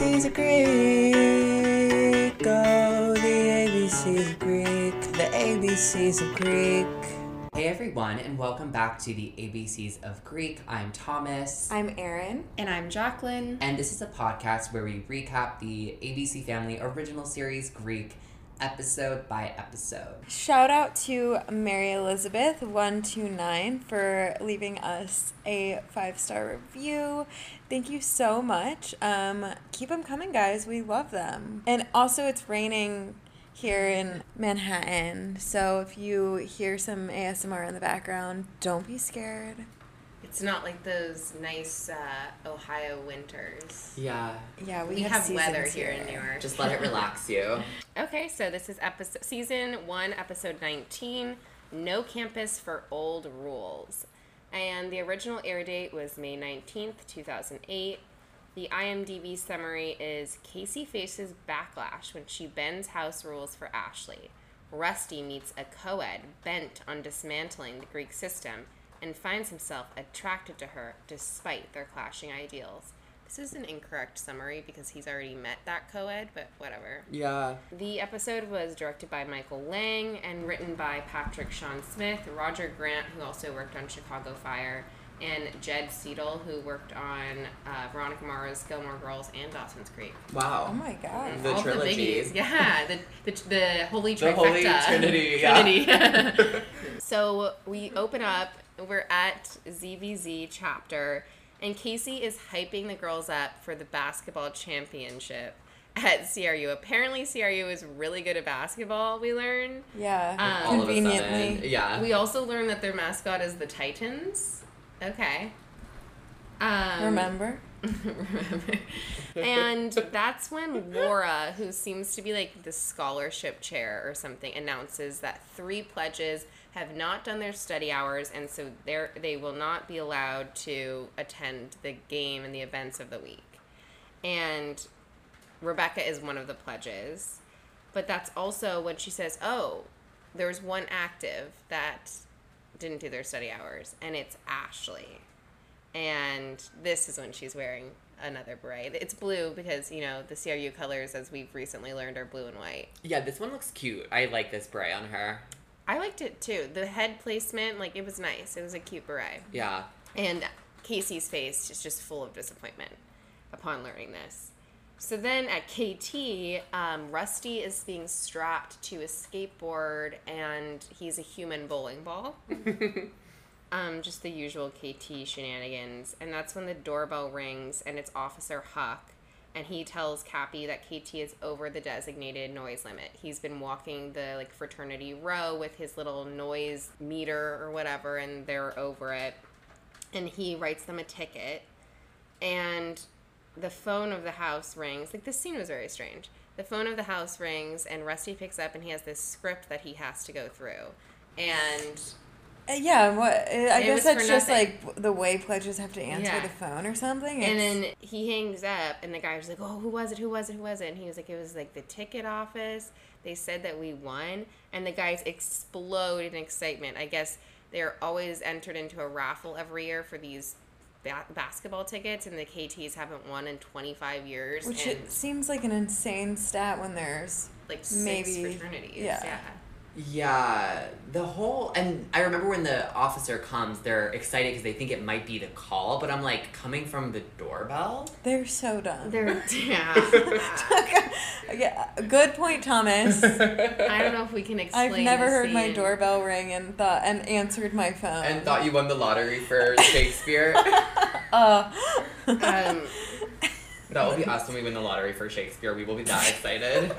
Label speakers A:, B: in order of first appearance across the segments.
A: ABCs of Greek. Oh, the ABCs of Greek. The ABCs of Greek.
B: Hey everyone, and welcome back to the ABCs of Greek. I'm Thomas,
C: I'm Erin.
D: And I'm Jacqueline.
B: and this is a podcast where we recap the ABC Family original series Greek episode by episode.
C: Shout out to Mary Elizabeth one two nine for leaving us a five star review. Thank you so much. Um, keep them coming, guys. We love them. And also, it's raining here in Manhattan, so if you hear some ASMR in the background, don't be scared.
D: It's not like those nice uh, Ohio winters.
B: Yeah,
C: Yeah, we,
D: We have
C: seasons
D: weather here in New York.
B: just let it relax you.
D: Okay, so this is episode season one, episode nineteen. No campus for old rules, and the original air date was May nineteenth, two thousand eight. The IMDb summary is Casey faces backlash when she bends house rules for Ashleigh. Rusty meets a co-ed bent on dismantling the Greek system and finds himself attracted to her despite their clashing ideals. This is an incorrect summary because he's already met that co-ed, but whatever.
B: Yeah.
D: The episode was directed by Michael Lang and written by Patrick Sean Smith, Roger Grant, who also worked on Chicago Fire, and Jed Seidel, who worked on uh, Veronica Mars, Gilmore Girls, and Dawson's Creek.
B: Wow.
C: Oh my god.
B: The
D: All
B: trilogies.
D: biggies. yeah, the, the, the holy
B: The
D: trifecta.
B: Holy Trinity, yeah.
D: Trinity. so we open up. We're at ZBZ chapter, and Casey is hyping the girls up for the basketball championship at CRU. Apparently, CRU is really good at basketball. We learn.
C: Yeah,
D: Um,
B: All of a sudden, yeah.
D: We also learn that their mascot is the Titans. Okay. Um,
C: Remember?
D: And that's when Laura, who seems to be like the scholarship chair or something, announces that three pledges have not done their study hours, and so they they will not be allowed to attend the game and the events of the week. And Rebecca is one of the pledges, but that's also when she says, "Oh, there's one active that didn't do their study hours, and it's Ashleigh." And this is when she's wearing another beret. It's blue because you know the CRU colors, as we've recently learned, are blue and white.
B: Yeah, this one looks cute. I like this beret on her.
D: I liked it too. The head placement, like it was nice. It was a cute beret,
B: Yeah.
D: and Casey's face is just full of disappointment upon learning this. So then at KT, um, Rusty is being strapped to a skateboard, and he's a human bowling ball. um, just the usual KT shenanigans. And that's when the doorbell rings and it's Officer Huck. And he tells Cappy that KT is over the designated noise limit. He's been walking the like fraternity row with his little noise meter or whatever, and they're over it. And he writes them a ticket. And the phone of the house rings. Like this scene was very strange. The phone of the house rings, and Rusty picks up, and he has this script that he has to go through. And
C: Yeah, what? uh, I
D: It
C: guess that's just
D: nothing.
C: like the way pledges have to answer
D: Yeah.
C: the phone or something.
D: And then he hangs up, and the guy was like, "Oh, who was it? Who was it? Who was it?" And he was like, "It was like the ticket office. They said that we won." And the guys explode in excitement. I guess they're always entered into a raffle every year for these ba- basketball tickets, and the KTs haven't won in 25 years.
C: which it seems like an insane stat when there's
D: like six
C: maybe-
D: fraternities.
C: yeah.
D: yeah.
B: Yeah, the whole and I remember when the officer comes, they're excited because they think it might be the call, but I'm like coming from the doorbell.
C: they're so dumb.
D: They're yeah.
C: yeah, good point, Thomas.
D: I don't know if we can explain.
C: I've never
D: the
C: heard my doorbell ring and thought and answered my phone.
B: and thought you won the lottery for Shakespeare.
C: uh,
D: Um,
B: that will be us when we win the lottery for Shakespeare. We will be that excited.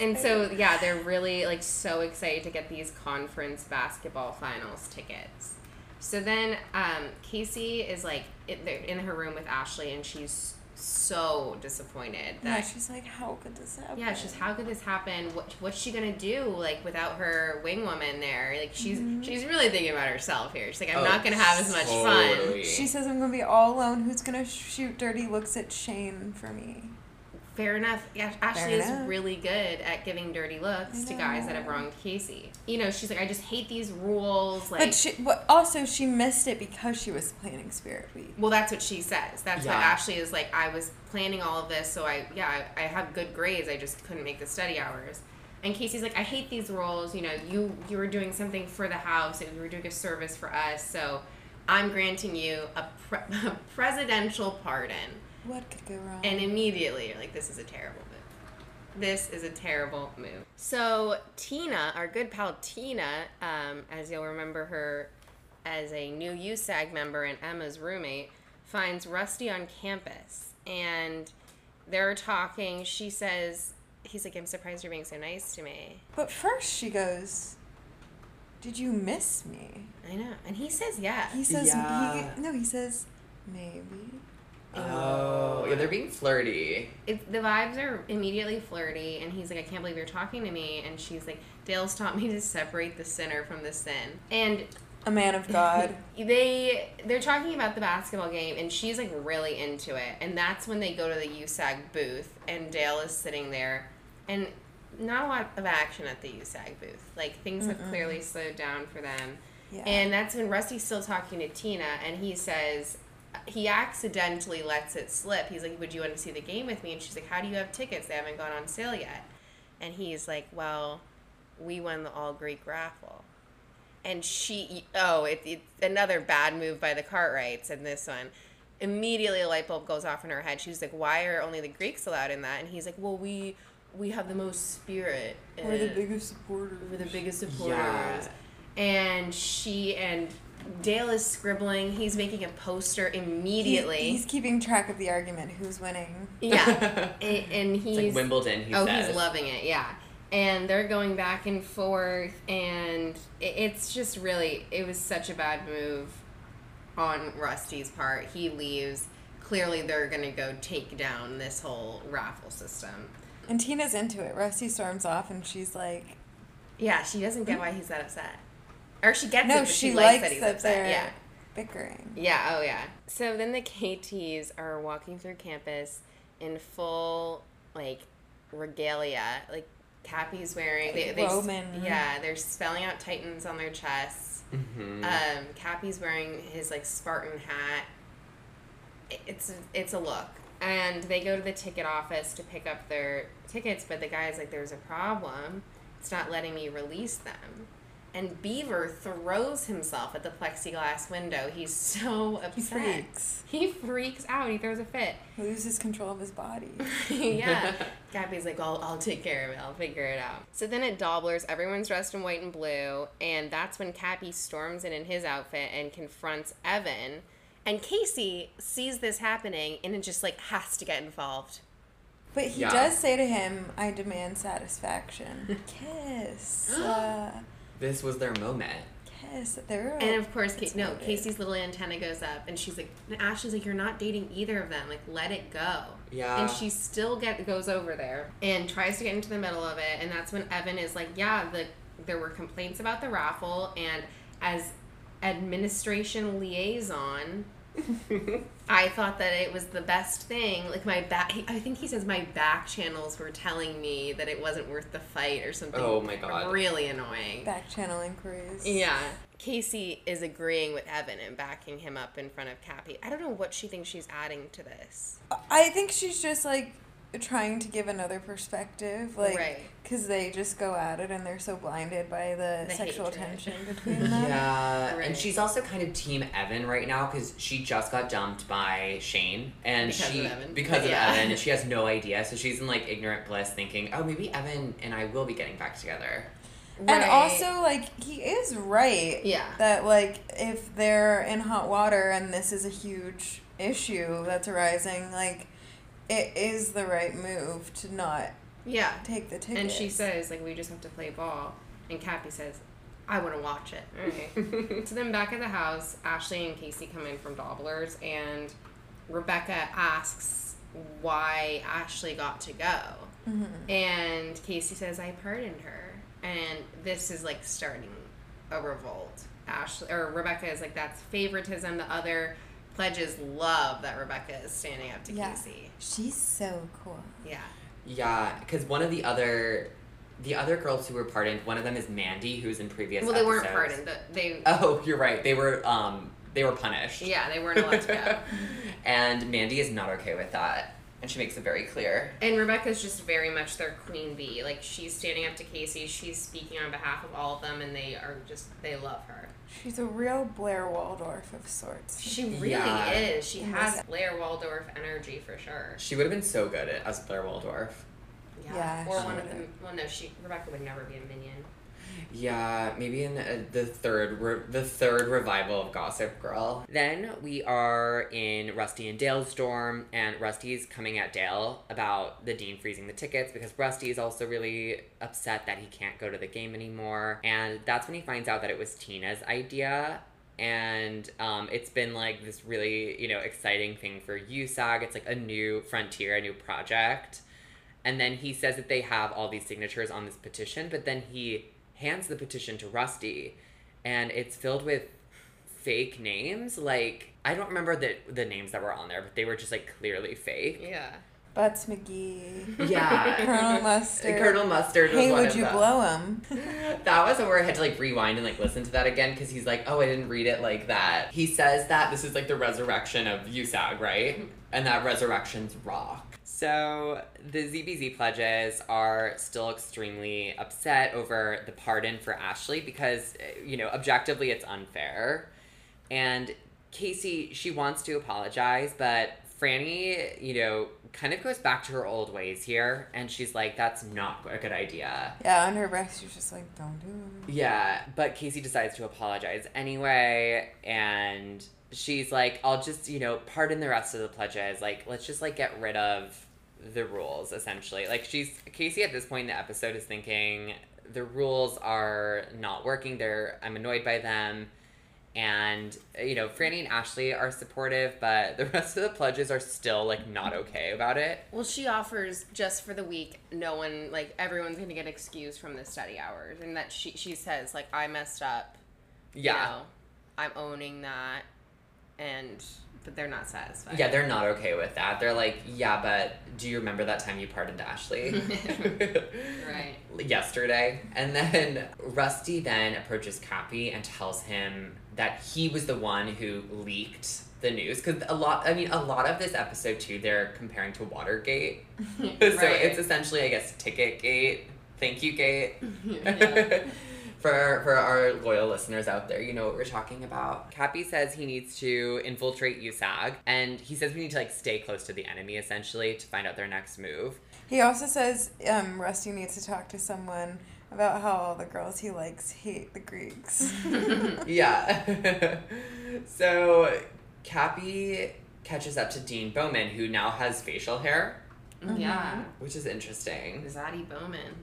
D: And so, yeah, they're really like so excited to get these conference basketball finals tickets. So then, um, Casey is like in, in her room with Ashleigh, and she's so disappointed
C: yeah,
D: that
C: she's like, how could this happen?
D: yeah, she's how could this happen? What what's she gonna do like without her wing woman there? Like she's mm-hmm. she's really thinking about herself here. She's like, I'm
B: Oh,
D: not gonna have as much fun.
C: She says I'm gonna be all alone. Who's gonna shoot dirty looks at Shane for me?
D: Fair enough. Yeah, Ashleigh is
C: enough.
D: really good at giving dirty looks to guys that have wronged Casey. You know, she's like, I just hate these rules. Like,
C: But she, but also she missed it because she was planning Spirit Week.
D: well, that's what she says. That's what
B: Yeah.
D: Ashleigh is like. I was planning all of this, so I yeah, I, I have good grades. I just couldn't make the study hours. And Casey's like, I hate these rules. You know, you you were doing something for the house, and you were doing a service for us. So, I'm granting you a, pre- a presidential pardon.
C: What could go wrong?
D: And immediately you're like, this is a terrible move. This is a terrible move. So Tina, our good pal Tina, um, as you'll remember her as a new USAG member and Emma's roommate, finds Rusty on campus. And they're talking. She says, he's like, I'm surprised you're being so nice to me.
C: but first she goes, "Did you miss me?"
D: I know. And he says Yeah.
C: He says,
B: Yeah.
C: he, "No." He says, "Maybe."
B: Oh, yeah, they're being flirty.
D: it, the vibes are immediately flirty and he's like i can't believe you're talking to me. And she's like dale's taught me to separate the sinner from the sin. And
C: A man of God.
D: they they're talking about the basketball game and she's like really into it. And that's when they go to the usag booth and dale is sitting there. And not a lot of action at the usag booth. Like things have clearly slowed down for them.
C: Yeah.
D: and that's when rusty's still talking to tina and he says he accidentally lets it slip. He's like would you want to see the game with me? And she's like how do you have tickets? They haven't gone on sale yet. And he's like well we won the all greek raffle. And she oh it, it's another bad move by the cartwrights in this one. Immediately a light bulb goes off in her head. She's like why are only the greeks allowed in that? And he's like well we we have the most spirit
C: We're the
D: uh,
C: biggest supporters.
D: we're the biggest supporters.
B: Yeah.
D: and she and dale is scribbling he's making a poster
C: He-
D: immediately
C: he's keeping track of the argument. Who's winning?
D: yeah and, and he's
B: It's like Wimbledon, he
D: oh,
B: says.
D: he's loving it, yeah. And they're going back and forth, and it- it's just really, it was such a bad move on Rusty's part. He leaves. Clearly, they're going to go take down this whole raffle system.
C: And Tina's into it. Rusty storms off, and she's like,
D: Yeah, she doesn't get hmm? why he's that upset. Or she gets it,
C: "No,
D: but
C: she,
D: she,
C: likes
D: likes that he's
C: that
D: upset.
C: they're
D: Yeah.
C: bickering."
D: Yeah, oh yeah. So then the KTs are walking through campus in full like regalia, like Cappy's wearing they,
C: Like
D: they
C: Roman.
D: Yeah, they're spelling out Titans on their chests.
B: Mhm.
D: Um, Cappy's wearing his like Spartan hat. It- It's it's a look, and they go to the ticket office to pick up their tickets, but the guy's like, "There's a problem. It's not letting me release them." And Beaver throws himself at the plexiglass window. He's so
C: He
D: upset.
C: freaks.
D: He freaks out. He throws a fit.
C: He loses control of his body.
D: yeah. Gabby's like, I'll, I'll take care of it. I'll figure it out. So then at Dobler's, everyone's dressed in white and blue, and that's when Cappy storms in in his outfit and confronts Evan. And Casey sees this happening and it just like has to get involved.
C: But he
B: Yeah.
C: does say to him, "I demand satisfaction." kiss. Uh,
B: This was their moment.
C: kiss. They're
D: And of course, Ca- no,
C: loaded.
D: Casey's little antenna goes up, and she's like, Ashleigh's like, you're not dating either of them. Like, let it go.
B: Yeah.
D: And she still get goes over there and tries to get into the middle of it, and that's when Evan is like, yeah, the there were complaints about the raffle, and as administration liaison. I thought that it was the best thing. Like my back, I think he says my back channels were telling me that it wasn't worth the fight or something.
B: Oh my God.
D: Really annoying.
C: back channel inquiries.
D: Yeah. Casey is agreeing with Evan and backing him up in front of Cappy. I don't know what she thinks she's adding to this.
C: I think she's just like trying to give another perspective, like
D: Right.
C: because they just go at it and they're so blinded by the,
D: The
C: sexual
D: hatred.
C: tension between them.
B: Yeah,
D: Right.
B: and she's also kind of team Evan right now because she just got dumped by Shane, and
D: Because
B: she
D: of Evan.
B: because of
D: Yeah.
B: Evan, and she has no idea. So she's in like ignorant bliss, thinking, "Oh, maybe Evan and I will be getting back together."
C: And also, like, he is right.
D: Yeah.
C: That, like, if they're in hot water and this is a huge issue that's arising, like, it is the right move to not
D: yeah.
C: take the ticket.
D: And she says, like, we just have to play ball. And Cappy says, I want to watch it. Okay. so then back at the house, Ashleigh and Casey come in from Dobler's, and Rebecca asks why Ashleigh got to go. Mm-hmm. And Casey says, I pardoned her. And this is like starting a revolt. Ashleigh or Rebecca is like, that's favoritism. The other pledges love that Rebecca is standing up to
C: Yeah.
D: Casey.
C: She's so cool.
D: Yeah.
B: Yeah, because one of the other, the other girls who were pardoned, one of them is Mandy, who's in previous.
D: Well, they weren't pardoned. They
B: Oh, you're right. They were um they were punished.
D: yeah, they weren't allowed to go.
B: and Mandy is not okay with that, and she makes it very clear.
D: And Rebecca's just very much their queen bee. Like she's standing up to Casey. She's speaking on behalf of all of them, and they are just they love her.
C: She's a real Blair Waldorf of sorts.
D: She really
B: Yeah.
D: is. She
C: In
D: has Blair Waldorf energy for sure.
B: She would have been so good at, as Blair Waldorf.
D: Yeah.
C: Yeah,
D: or one of them. Well, no, she Rebecca would never be a minion.
B: Yeah, maybe in uh, the third re- the third revival of Gossip Girl. Then we are in Rusty and Dale's dorm, and Rusty's coming at Dale about the dean freezing the tickets because Rusty is also really upset that he can't go to the game anymore, and that's when he finds out that it was Tina's idea. And um, it's been like this really, you know, exciting thing for USAG. It's like a new frontier, a new project. And then he says that they have all these signatures on this petition, but then he hands the petition to Rusty and it's filled with fake names. Like I don't remember the the names that were on there, but they were just like clearly fake.
D: Yeah.
C: Butts McGee.
B: Yeah.
C: Colonel Mustard.
B: Colonel Mustard was
C: Hey,
B: one
C: would
B: of
C: you
B: them.
C: blow him?
B: That was where I had to like rewind and like listen to that again because he's like, oh, I didn't read it like that. He says that this is like the resurrection of USAG, right? And that resurrection's rock. So the ZBZ pledges are still extremely upset over the pardon for Ashleigh because, uh, you know, objectively it's unfair. And Casey, she wants to apologize, but Franny, you know, kind of goes back to her old ways here. And she's like, that's not a good idea.
C: Yeah, under her breath, she's just like, don't do it.
B: Yeah, but Casey decides to apologize anyway, and she's like, "I'll just, you know, pardon the rest of the pledges. Like, let's just like get rid of the rules, essentially." Like, she's Casey at this point in the episode is thinking the rules are not working. They're I'm annoyed by them. And uh, you know, Franny and Ashleigh are supportive, but the rest of the pledges are still like not okay about it.
D: Well, she offers just for the week. No one, like everyone's gonna get excused from the study hours, and that she she says like I messed up. you
B: Yeah,
D: know, I'm owning that, and but they're not satisfied.
B: Yeah, they're not okay with that. They're like, yeah, but do you remember that time you pardoned Ashleigh?
D: right.
B: Yesterday. And then Rusty then approaches Cappy and tells him that he was the one who leaked the news. Because a lot, I mean, a lot of this episode too, they're comparing to Watergate. so it's essentially, I guess, Ticket Gate, Thank You Gate. For, for our loyal listeners out there, you know what we're talking about. Cappy says he needs to infiltrate USAG, and he says we need to like stay close to the enemy essentially to find out their next move.
C: He also says um, Rusty needs to talk to someone about how all the girls he likes hate the Greeks.
B: yeah. so Cappy catches up to Dean Bowman, who now has facial hair, mm-hmm.
D: Yeah.
B: which is interesting.
D: Zadie Bowman.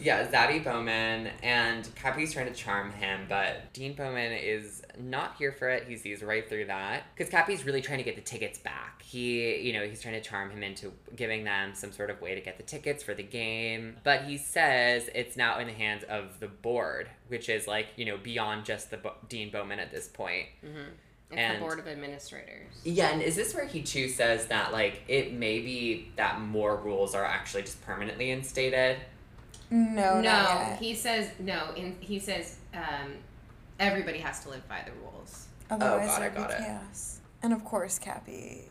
B: Yeah, Zadie Bowman, and Cappy's trying to charm him, but Dean Bowman is not here for it. He sees right through that. Because Cappy's really trying to get the tickets back. He, you know, he's trying to charm him into giving them some sort of way to get the tickets for the game. But he says it's now in the hands of the board, which is like, you know, beyond just the Bo- Dean Bowman at this point.
D: Mm-hmm. It's
B: And-
D: the board of administrators.
B: Yeah, and is this where he too says that, like, it may be that more rules are actually just permanently instated?
C: No,
D: no,
C: not yet.
D: he says no. In he says um, everybody has to live by the rules.
C: Otherwise,
B: got it,
C: there'd be
B: got it.
C: And of course, Cappy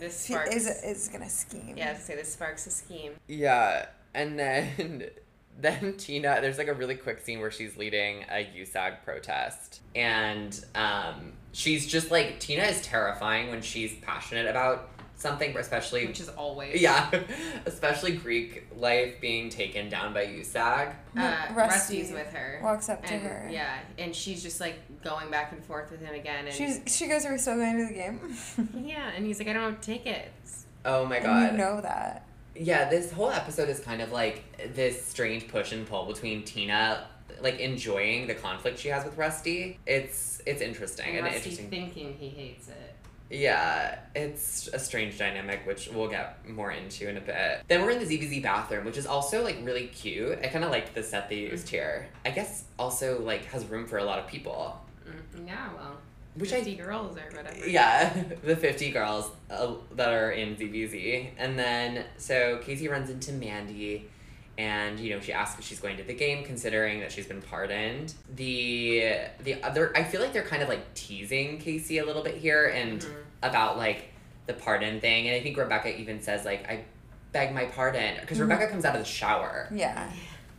D: This sparks.
C: is is gonna scheme.
D: yeah, I was gonna say this sparks a scheme.
B: Yeah, and then then Tina, there's like a really quick scene where she's leading a USAG protest, and um, she's just like Tina is terrifying when she's passionate about something, especially
D: Which is always
B: yeah, especially Greek life being taken down by USAG.
D: Uh,
C: Rusty
D: Rusty's with her.
C: walks up to
D: and,
C: her.
D: Yeah, and she's just like going back and forth with him again. And
C: She's she goes, "Are we still going to the game?"
D: yeah, and he's like, I don't have tickets.
B: Oh my
C: and
B: god.
C: you know that.
B: Yeah, this whole episode is kind of like this strange push and pull between Tina like enjoying the conflict she has with Rusty. It's it's interesting
D: And
B: and
D: Rusty
B: interesting.
D: thinking he hates it.
B: Yeah, it's a strange dynamic, which we'll get more into in a bit. Then we're in the ZBZ bathroom, which is also like really cute. I kind of liked the set they used here. I guess also like has room for a lot of people.
D: Mm, yeah, well,
B: which I
D: 50 girls or whatever.
B: Yeah, the 50 girls uh, that are in ZBZ. And then, so Casey runs into Mandy, and, you know, she asks if she's going to the game, considering that she's been pardoned. The, the other, I feel like they're kind of like teasing Casey a little bit here, and
D: Mhm.
B: about like the pardon thing. And I think Rebecca even says, like, I beg my pardon. Because Rebecca comes out of the shower.
C: Yeah.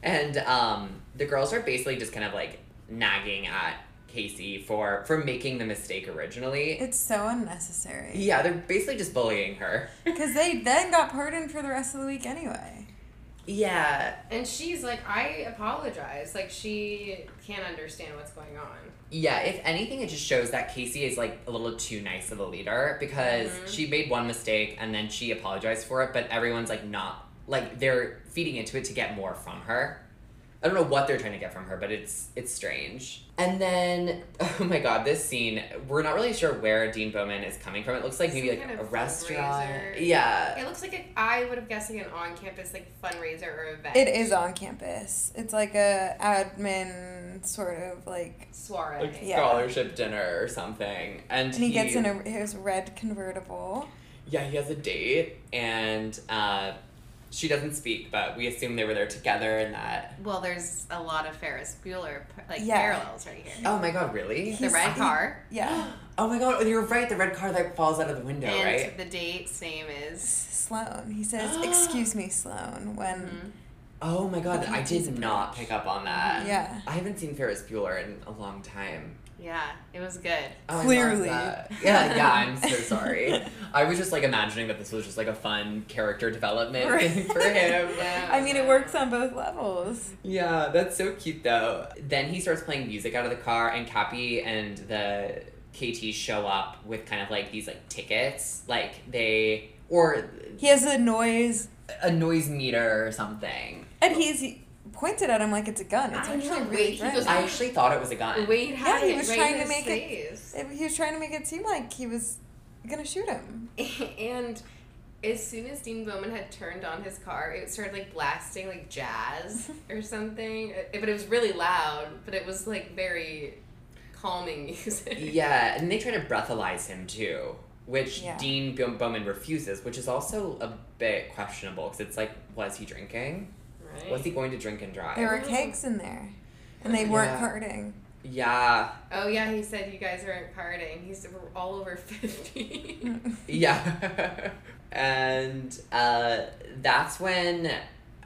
B: And um, the girls are basically just kind of like nagging at Casey for for making the mistake originally.
C: It's so unnecessary.
B: Yeah, they're basically just bullying her.
C: Because they then got pardoned for the rest of the week anyway.
B: Yeah.
D: And she's like, I apologize. Like, she can't understand what's going on.
B: Yeah, if anything, it just shows that Casey is like a little too nice of a leader because
D: Mhm.
B: she made one mistake and then she apologized for it, but everyone's like not like they're feeding into it to get more from her. I don't know what they're trying to get from her, but it's it's strange. And then, oh my god, this scene, we're not really sure where Dean Bowman is coming from. It looks like
D: Some
B: maybe like
D: kind
B: a restaurant.
D: fundraiser.
B: Yeah.
D: It looks like a, I would have guessing an on-campus like fundraiser or event.
C: It is on campus. It's like a admin sort of like,
D: soiree.
B: Like
C: Yeah.
B: scholarship dinner or something. And,
C: and he gets in a his red convertible.
B: Yeah, he has a date, and uh, she doesn't speak, but we assume they were there together and that.
D: Well, there's a lot of Ferris Bueller like
C: Yeah.
D: parallels right here.
B: Oh my god, really?
D: the
C: He's-
D: red
C: he-
D: car
C: Yeah.
B: Oh my god, you're right, the red car that falls out of the window,
D: and
B: right?
D: the date's name is.
C: Sloan. He says, "Excuse me, Sloan." When
D: Mhm.
B: Oh my god, I did not pick up on that.
C: yeah,
B: I haven't seen Ferris Bueller in a long time.
D: Yeah, it was good.
B: Oh,
C: Clearly.
B: Yeah, yeah, I'm so sorry. I was just like imagining that this was just like a fun character development
C: Right.
B: thing for him.
D: Yeah.
C: I mean, it works on both levels.
B: Yeah, that's so cute though. Then he starts playing music out of the car, and Cappy and the KT show up with kind of like these like tickets, like they or
C: He has a noise,
B: a noise meter or something.
C: and he's he pointed at him like it's a gun. It's
D: I
C: actually
D: know,
C: really
D: wait, goes,
B: I actually thought it was a gun.
D: Wade had
C: Yeah, he was
D: right
C: trying to
D: his
C: make it-
D: face.
C: He was trying to make it seem like he was gonna shoot him.
D: and as soon as Dean Bowman had turned on his car, it started like blasting like jazz or something. Uh, but it was really loud, but it was like very calming music.
B: Yeah, and they try to breathalyze him too, which
C: Yeah.
B: Dean Bowman refuses, which is also a bit questionable because it's like, was he drinking?
D: Right.
B: Was he going to drink and drive?
C: There were kegs in there, and they weren't
B: Yeah.
C: carting.
B: Yeah,
D: Oh yeah, he said you guys aren't carding. He's all over fifty.
B: Yeah. and uh, that's when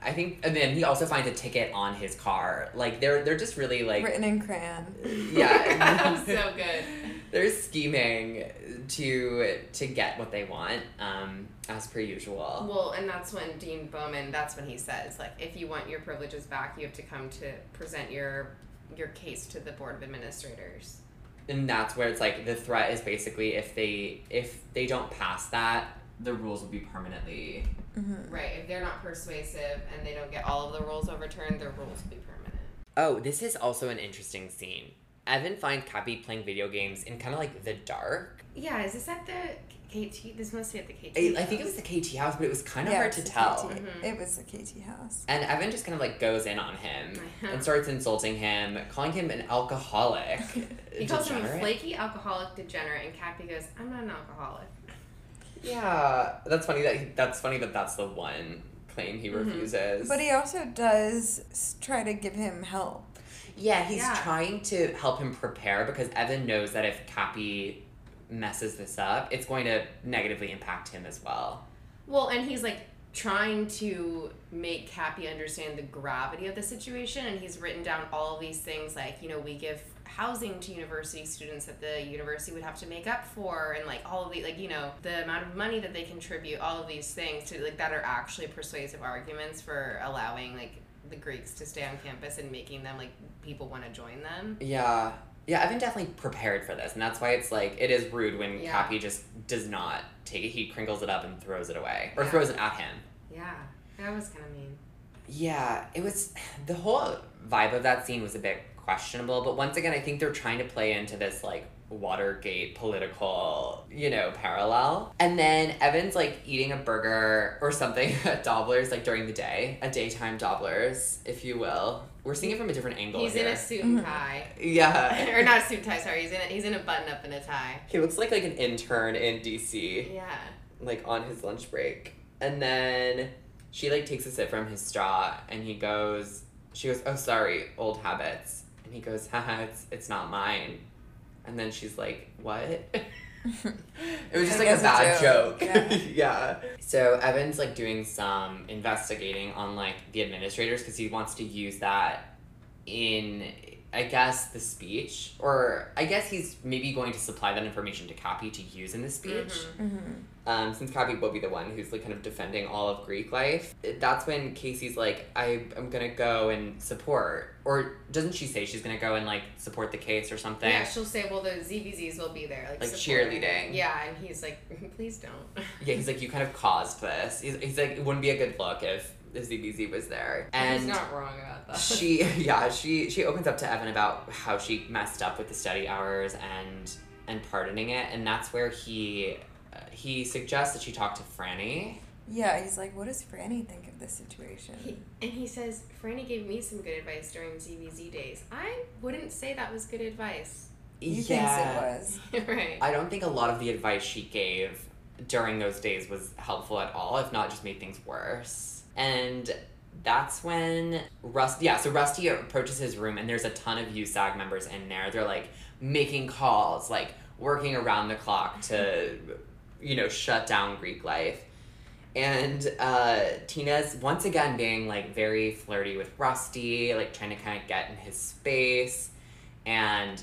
B: I think and then he also finds a ticket on his car. Like they're they're just really like
C: Written in crayon.
B: yeah.
D: so good.
B: they're scheming to to get what they want, um, as per usual.
D: Well, and that's when Dean Bowman. That's when he says, like, if you want your privileges back, you have to come to present your your case to the board of administrators.
B: And that's where it's like the threat is basically if they if they don't pass that, the rules will be permanently
C: hmm
D: Right. If they're not persuasive and they don't get all of the rules overturned, their rules will be permanent.
B: Oh, this is also an interesting scene. Evan finds Cappy playing video games in kind of like the dark.
D: Yeah. Is this at the KT? This must be at the KT.
B: I, I think it was the KT house, but it was kind of
C: Yeah,
B: hard to tell.
C: KT.
D: Mhm.
C: It was the KT house.
B: And Evan just kind of like goes in on him and starts insulting him, calling him an alcoholic.
D: He calls him a flaky alcoholic degenerate, and Cappy goes, "I'm not an alcoholic."
B: Yeah, that's funny that he, that's funny that that's the one claim he
D: Mhm.
B: refuses.
C: But he also does try to give him help.
B: yeah, he's
D: Yeah.
B: trying to help him prepare because Evan knows that if Cappy messes this up, it's going to negatively impact him as well.
D: Well, and he's like trying to make Cappy understand the gravity of the situation, and he's written down all these things like, you know, we give housing to university students that the university would have to make up for, and like all of the, like, you know, the amount of money that they contribute, all of these things to like that are actually persuasive arguments for allowing like the Greeks to stay on campus and making them like people want to join them.
B: Yeah. Yeah, I've been definitely prepared for this, and that's why it's like it is rude when
D: Yeah.
B: Cappy just does not take it. He crinkles it up and throws it away, or
D: Yeah.
B: throws it at him.
D: Yeah, that was kind of mean.
B: Yeah, it was the whole vibe of that scene was a bit questionable, but once again, I think they're trying to play into this like Watergate political, you know, parallel. And then Evan's like eating a burger or something at Dobler's like during the day, a daytime Dobler's, if you will. We're seeing it from a different angle
D: He's
B: here.
D: in a suit and tie.
B: yeah.
D: or not a suit and tie, sorry. He's in a, he's in a button up and a tie.
B: He looks like like an intern in DC,
D: Yeah.
B: like on his lunch break. And then she like takes a sip from his straw and he goes she goes, Oh sorry, old habits. And he goes, Haha, it's it's not mine. And then she's like, What? it was just
C: I
B: like a
C: guess a
B: bad
C: joke,
B: joke.
C: yeah.
B: yeah. So Evan's like doing some investigating on like the administrators because he wants to use that in I guess the speech, or I guess he's maybe going to supply that information to Cappy to use in the speech.
C: Mm-hmm.
B: Um, since Cappy will be the one who's like kind of defending all of Greek life, that's when Casey's like, I am gonna go and support, or doesn't she say she's gonna go and like support the case or something?
D: Yeah, she'll say, well, the ZBZs will be there. Like,
B: Like
D: supporting.
B: cheerleading.
D: Yeah, and he's like, please don't.
B: Yeah, he's like, you kind of caused this. He's, he's like, it wouldn't be a good look if the ZBZ was there. And
D: he's not wrong about that.
B: she yeah she she opens up to evan about how she messed up with the study hours and and pardoning it and that's where he he suggests that she talk to franny
C: Yeah, he's like, what does Franny think of this situation?
D: He, and he says, Franny gave me some good advice during ZBZ days. I wouldn't say that was good advice.
C: He thinks it was.
D: right.
B: i don't think a lot of the advice she gave during those days was helpful at all if not just made things worse and that's when Rusty, yeah, so Rusty approaches his room and there's a ton of USAG members in there. They're like making calls, like working around the clock to, you know, shut down Greek life. And uh, Tina's once again being like very flirty with Rusty, like trying to kind of get in his space. And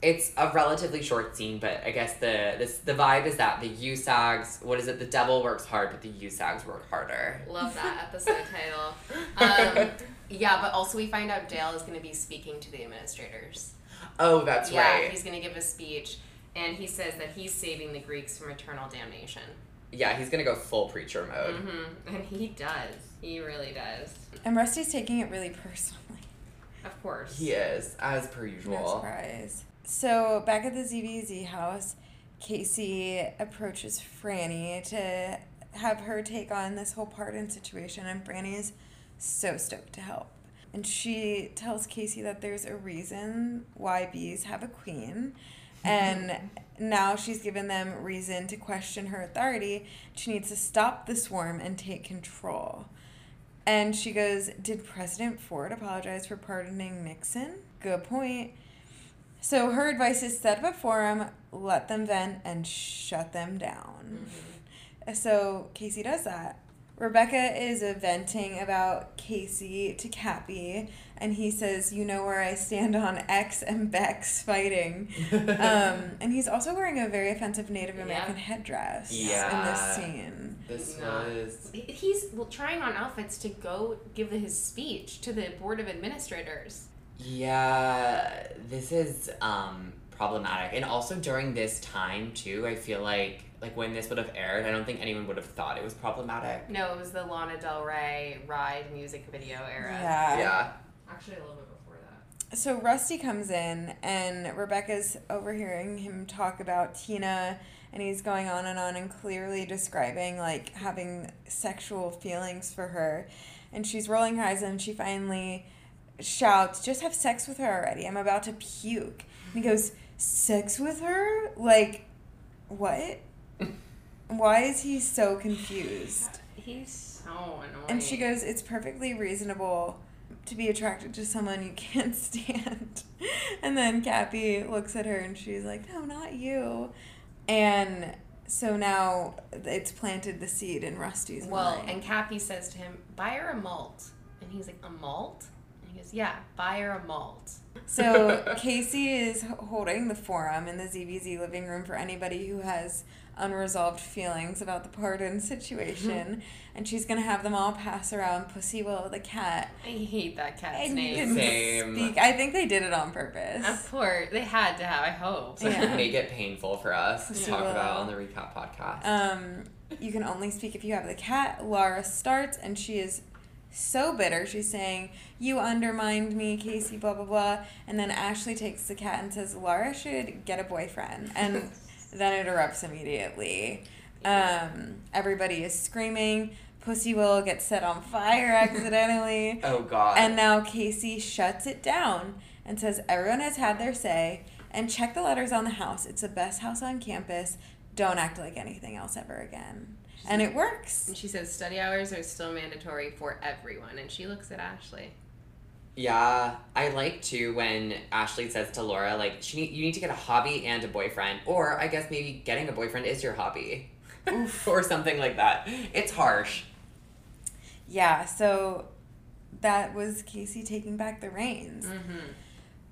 B: it's a relatively short scene, but I guess the this the vibe is that the USAGs, what is it? The devil works hard, but the USAGs work harder.
D: Love that episode title. Um, yeah, but also we find out Dale is going to be speaking to the administrators.
B: Oh, that's
D: yeah,
B: right.
D: he's going to give a speech, and he says that he's saving the Greeks from eternal damnation.
B: Yeah, he's gonna go full preacher mode.
D: hmm And he does. He really does.
C: And Rusty's taking it really personally.
D: Of course.
B: He is, as per usual.
C: No surprise. So back at the ZBZ house, Casey approaches Franny to have her take on this whole pardon situation, and Franny is so stoked to help. And she tells Casey that there's a reason why bees have a queen, and now she's given them reason to question her authority. She needs to stop the swarm and take control. And she goes, Did President Ford apologize for pardoning Nixon? Good point. So her advice is set up a forum, let them vent, and shut them down. Mm-hmm. So Casey does that. Rebecca is venting about Casey to Cappy, and he says, You know where I stand on X and Bex fighting. Um, and he's also wearing a very offensive Native American headdress
B: Yeah.
C: in this scene.
B: This
D: No.
B: was
D: He's well, trying on outfits to go give his speech to the board of administrators.
B: yeah. This is um problematic, and also during this time too. I feel like like when this would have aired, I don't think anyone would have thought it was problematic.
D: No, it was the Lana Del Rey Ride music video era.
C: Yeah.
B: Yeah.
D: Actually, a little bit before that.
C: So Rusty comes in, and Rebecca's overhearing him talk about Tina, and he's going on and on and clearly describing like having sexual feelings for her. And she's rolling her eyes, and she finally shouts, Just have sex with her already. I'm about to puke. And he goes, Sex with her? Like, what? Why is he so confused?
D: He's so annoying.
C: And she goes, It's perfectly reasonable to be attracted to someone you can't stand. And then Cappy looks at her and she's like, No, not you. And so now it's planted the seed in Rusty's
D: Well,
C: mind.
D: and Cappy says to him, "Buy her a malt," and he's like, "A malt?" And he goes, "Yeah, buy her a malt."
C: So Casey is holding the forum in the ZBZ living room for anybody who has unresolved feelings about the pardon situation, and she's gonna have them all pass around Pussy Willow the cat.
D: I hate that cat's
C: And
D: name.
C: can
B: Same.
C: speak. I think they did it on purpose.
D: Of course, they had to have. I hope.
B: So
C: Yeah.
B: make it painful for us to
C: Yeah.
B: talk about on the recap podcast.
C: Um, you can only speak if you have the cat. Laura starts, and she is so bitter. She's saying, You undermined me, Casey, blah, blah, blah. And then Ashleigh takes the cat and says, Laura should get a boyfriend. And then it erupts immediately. Um, everybody is screaming. Pussy Willow gets set on fire accidentally.
B: Oh God.
C: And now Casey shuts it down and says everyone has had their say and check the letters on the house. It's the best house on campus. Don't act like anything else ever again. And it works.
D: And she says study hours are still mandatory for everyone, and she looks at Ashleigh.
B: Yeah, I like too when Ashleigh says to Laura, like, she need, you need to get a hobby and a boyfriend, or I guess maybe getting a boyfriend is your hobby, or something like that. It's harsh.
C: Yeah, so that was Casey taking back the reins.
D: Mm-hmm.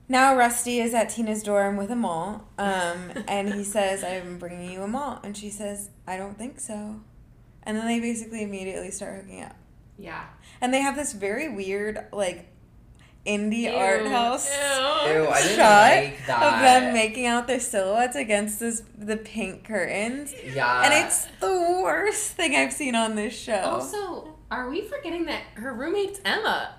C: Now Rusty is at Tina's dorm with a malt, um, and he says, "I'm bringing you a mall," and she says, "I don't think so," and then they basically immediately start hooking up,
D: Yeah.
C: and they have this very weird like indie art house
D: Ew.
B: Ew, I didn't
C: shot
B: like that.
C: of them making out their silhouettes against this the pink curtains,
B: Yeah.
C: and it's the worst thing I've seen on this show.
D: Also, are we forgetting that her roommate's Emma?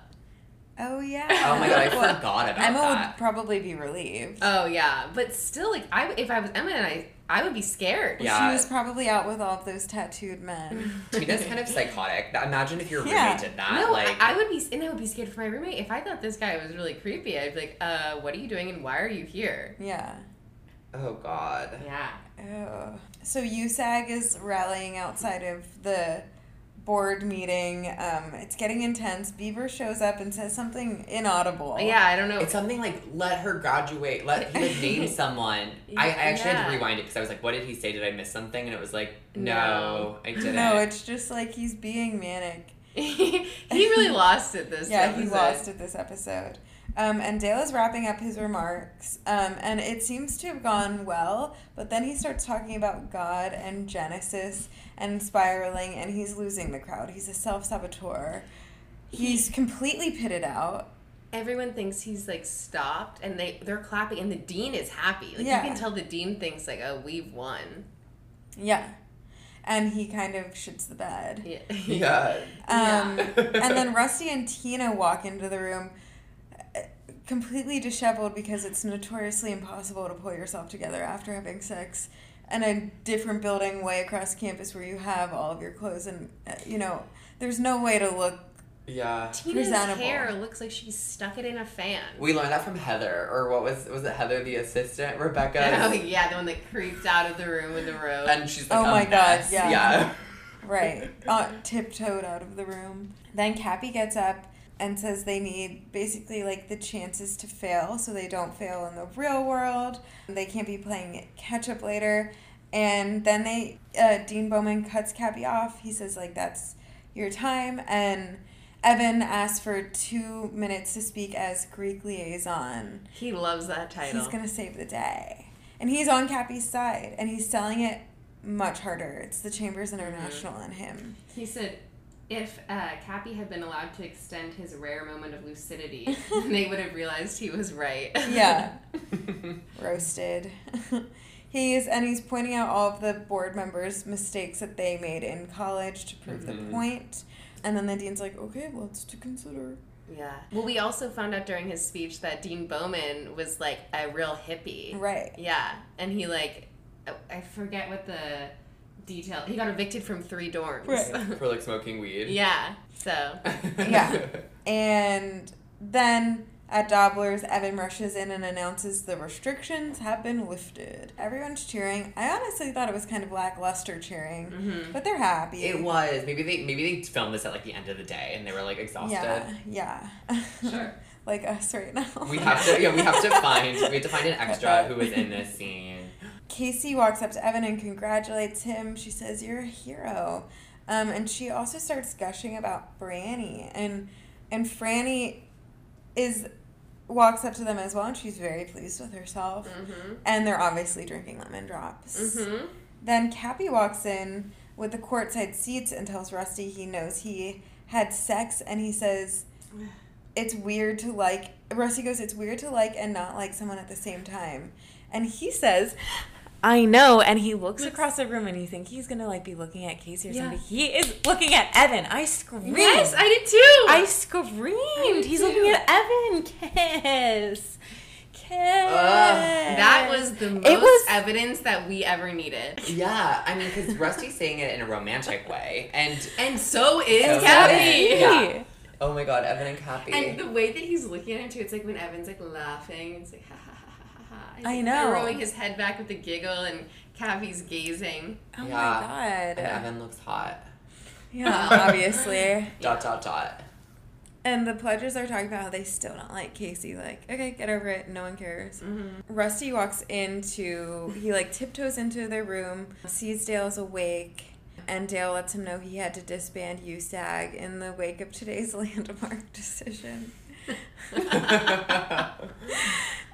C: oh yeah.
B: Oh my god, I forgot about
C: Emma
B: that.
C: would probably be relieved.
D: Oh yeah, but still, like I, if I was Emma and I, I would be scared.
B: Yeah.
C: She was probably out with all of those tattooed men.
B: Tina's kind of psychotic. Imagine if your roommate
C: Yeah.
B: did that.
D: No,
B: like,
D: I, I would be, and I would be scared for my roommate. If I thought this guy was really creepy, I'd be like, uh, what are you doing and why are you here?
C: Yeah.
B: oh god.
D: Yeah.
C: Oh. So USAG is rallying outside of the board meeting. Um, it's getting intense. Beaver shows up and says something inaudible.
D: Yeah, I don't know.
B: It's something like let her graduate. Let he like name someone. I, I actually had to rewind it because I was like, what did he say? Did I miss something? And it was like,
D: No.
B: no, I didn't.
C: No, it's just like he's being manic.
D: he really lost it this.
C: Yeah, he lost it this episode. Um, and Dale is wrapping up his remarks, um, and it seems to have gone well, but then he starts talking about God and Genesis and spiraling, and he's losing the crowd. He's a self saboteur. He's completely pitted out.
D: Everyone thinks he's like stopped, and they they're clapping, and the dean is happy. Like
C: Yeah.
D: you can tell the dean thinks like, oh, we've won.
C: Yeah. And he kind of shits the bed.
D: Yeah.
B: Yeah.
C: Um,
D: Yeah.
C: and then Rusty and Tina walk into the room completely disheveled because it's notoriously impossible to pull yourself together after having sex and a different building way across campus where you have all of your clothes and, uh, you know, there's no way to look.
B: Yeah.
D: Tina's
C: Presentable.
D: hair looks like she stuck it in a fan.
B: We learned that from Heather, or what was was it Heather the assistant? Rebecca.
D: Oh yeah, the one that creeped out of the room with the robe.
B: And she's like,
C: Oh
B: a
C: my God, yeah.
B: Yeah.
C: Right. Uh, tiptoed out of the room. Then Cappy gets up and says they need basically like the chances to fail so they don't fail in the real world. They can't be playing catch up later. And then they, uh, Dean Bowman cuts Cappy off. He says, like, that's your time. And Evan asks for two minutes to speak as Greek liaison.
D: he loves that title.
C: He's going to save the day. And he's on Cappy's side and he's selling it much harder. It's the Chambers International and him.
D: He said, if uh, Cappy had been allowed to extend his rare moment of lucidity, they would have realized he was right.
C: Yeah. Roasted. he's and he's pointing out all of the board members' mistakes that they made in college to prove
B: Mhm.
C: the point. And then the dean's like, okay, lots to consider.
D: yeah. Well, we also found out during his speech that Dean Bowman was like a real hippie.
C: Right.
D: Yeah, and he like, I- I forget what the detail. He got evicted from three dorms.
C: Right.
B: For like smoking weed.
D: yeah. So
C: Yeah. And then at Dobler's, Evan rushes in and announces the restrictions have been lifted. Everyone's cheering. I honestly thought it was kind of lackluster cheering,
D: Mhm.
C: but they're happy.
B: It was maybe they maybe they filmed this at like the end of the day and they were like exhausted.
C: Yeah, yeah.
D: Sure.
C: like us right now.
B: We have to yeah we have to find we have to find an extra who is in this scene.
C: Casey walks up to Evan and congratulates him. She says, "You're a hero," um, and she also starts gushing about Franny, and and Franny is walks up to them as well, and she's very pleased with herself.
D: Mhm.
C: And they're obviously drinking lemon drops.
D: Mhm.
C: Then Cappy walks in with the courtside seats and tells Rusty he knows he had sex, and he says. It's weird to like. Rusty goes, It's weird to like and not like someone at the same time. And he says, I know, and he looks across the room, and you think he's gonna like be looking at Casey or
D: Yeah.
C: something. He is looking at Evan. I screamed.
D: Yes, I did too.
C: I screamed. He's looking at Evan. Kiss, kiss.
D: that was the most
C: It was-
D: evidence that we ever needed.
B: Yeah, I mean, because Rusty's saying it in a romantic way, and
D: And so is
B: So
D: Cappy.
B: yeah. oh my god, Evan and Cappy.
D: And the way that he's looking at him too, it's like when Evan's like laughing, it's like ha ha ha ha ha. He's,
C: I know.
D: Throwing his head back with a giggle, and Cappy's gazing.
C: Oh
B: Yeah.
C: my god.
B: and Evan looks hot.
C: Yeah, obviously.
B: Dot dot dot.
C: And the pledges are talking about how they still don't like Casey. Like, okay, get over it. No one cares.
D: Mm-hmm.
C: Rusty walks into, he like tiptoes into their room, sees Dale's awake, and Dale lets him know he had to disband USAG in the wake of today's landmark decision.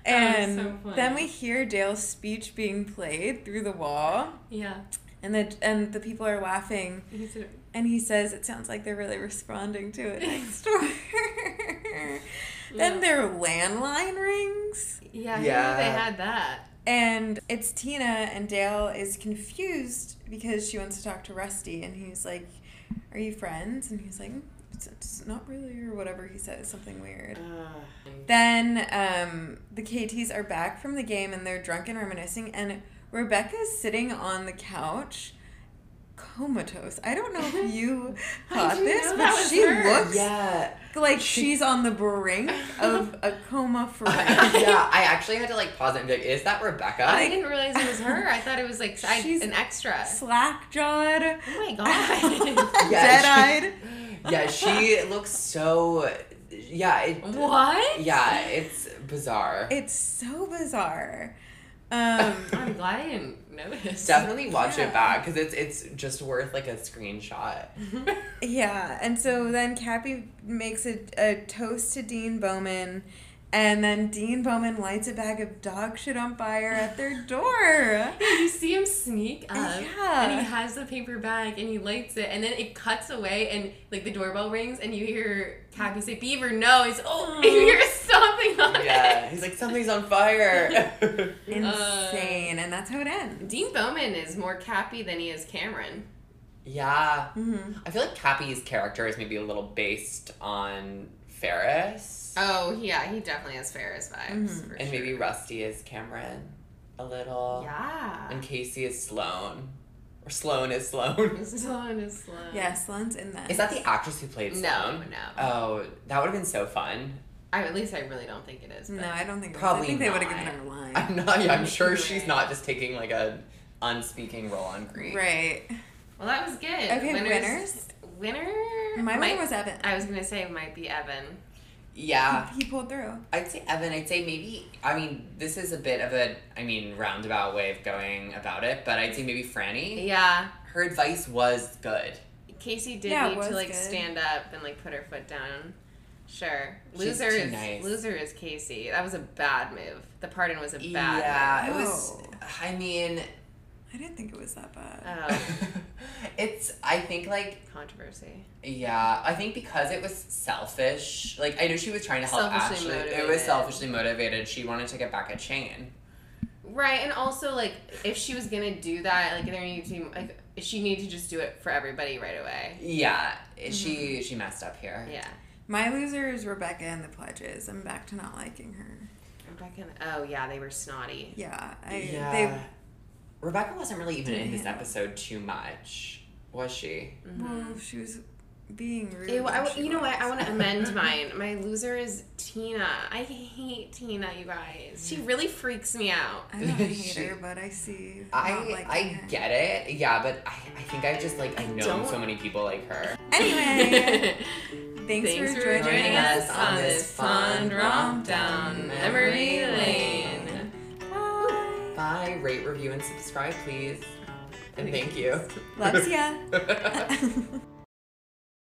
C: And
D: so funny.
C: then we hear Dale's speech being played through the wall,
D: Yeah.
C: and the and the people are laughing.
D: A,
C: And he says it sounds like they're really responding to it next door. then
D: Yeah.
C: their landline rings.
D: yeah, yeah.
B: Yeah.
D: they had that.
C: And it's Tina, and Dale is confused because she wants to talk to Rusty. And he's like, Are you friends? And he's like, It's, it's not really, or whatever he says, something weird. Then um, the KTs are back from the game and they're drunk and reminiscing, and Rebecca's sitting on the couch, comatose. I don't know if you caught
D: didn't
C: this,
D: know
C: but she
D: her.
C: looks
B: yeah,
C: like she's on the brink of a coma for real.
B: yeah. I actually had to like pause it and be like, "Is that Rebecca?"
D: I didn't realize it was her. I thought it was like I, an extra.
C: Slack jawed,
D: Oh my god.
C: Dead eyed.
B: Yeah, she looks so. Yeah, it,
D: what?
B: yeah, it's bizarre.
C: It's so bizarre. Um,
D: I'm glad I didn't notice.
B: Definitely watch
C: Yeah.
B: it back because it's it's just worth like a screenshot.
C: Yeah, and so then Cappy makes a, a toast to Dean Bowman, and then Dean Bowman lights a bag of dog shit on fire at their door.
D: you see him sneak up
C: Yeah.
D: and he has the paper bag and he lights it and then it cuts away and like the doorbell rings and you hear Cappy say Beaver no he's oh and you hear stomping on fire.
B: Yeah,
D: it.
B: he's like something's on fire.
C: Insane, and that's how it ends.
D: Dean Bowman is more Cappy than he is Cameron.
B: yeah,
C: Mm-hmm.
B: I feel like Cappy's character is maybe a little based on Ferris,
D: Oh yeah, he definitely has Ferris vibes. Mm-hmm. for
B: and
D: sure.
B: maybe Rusty is Cameron, a little.
D: yeah.
B: And Casey is Sloane, or Sloane is Sloane.
D: Sloane is slow.
C: Yeah, Sloane's in that.
B: Is that the actress who played Sloane?
D: No,
B: Sloane?
D: no.
B: Oh, that would have been so fun.
D: I, at least I really don't think it is. but-
C: No, I don't think. it was.
B: Probably
C: I think they would have given her a line.
B: I'm not. Yeah, I'm sure she's not just taking like a unspeaking role on Greek.
C: Right.
D: Well, that was good.
C: Okay, winners?
D: Winner.
C: My
D: might-
C: winner was Evan.
D: I was gonna say it might be Evan.
B: Yeah,
C: He pulled through.
B: I'd say Evan. I'd say maybe. I mean, this is a bit of a, I mean, roundabout way of going about it, but I'd say maybe Franny.
D: Yeah.
B: Her advice was good.
D: Casey did
C: Yeah,
D: need to like
C: good.
D: stand up and like put her foot down. Sure.
B: She's
D: Loser
B: too
D: is
B: nice.
D: loser is Casey. That was a bad move. The pardon was a bad
B: yeah,
D: move.
B: it was. I mean,
C: I didn't think it was that bad.
D: Oh,
B: it's. I think like
D: controversy.
B: Yeah, I think because it was selfish. Like I know she was trying to help
D: Selfishly
B: Ashleigh. It was
D: motivated.
B: selfishly motivated. She wanted to get back at Shane.
D: Right, and also like if she was gonna do that, like there needed to be like she needed to just do it for everybody right away.
B: Yeah, mm-hmm. she she messed up here.
D: Yeah.
C: My loser is Rebecca and the pledges. I'm back to not liking her.
D: Rebecca. Oh yeah, they were snotty.
C: Yeah, I
B: yeah.
C: They
B: Rebecca wasn't really even in this
C: Damn.
B: episode too much, was she? Mm-hmm.
C: well she was being rude.
D: Ew, I
C: when
D: w- you know what? I want to amend mine. My loser is Tina. I hate Tina, you guys. She really freaks me out.
C: I don't hate
B: She-
C: her, but I see.
B: I I
C: her.
B: get it. Yeah, but I, I think I've just like I've known
D: don't-
B: so many people like her.
C: Anyway, thanks,
D: Thanks
C: for
D: for
C: joining,
D: joining
C: us
D: us on this fun romp down memory lane.
B: Bye. Rate, review, and subscribe, please. And thank you.
C: Loves ya.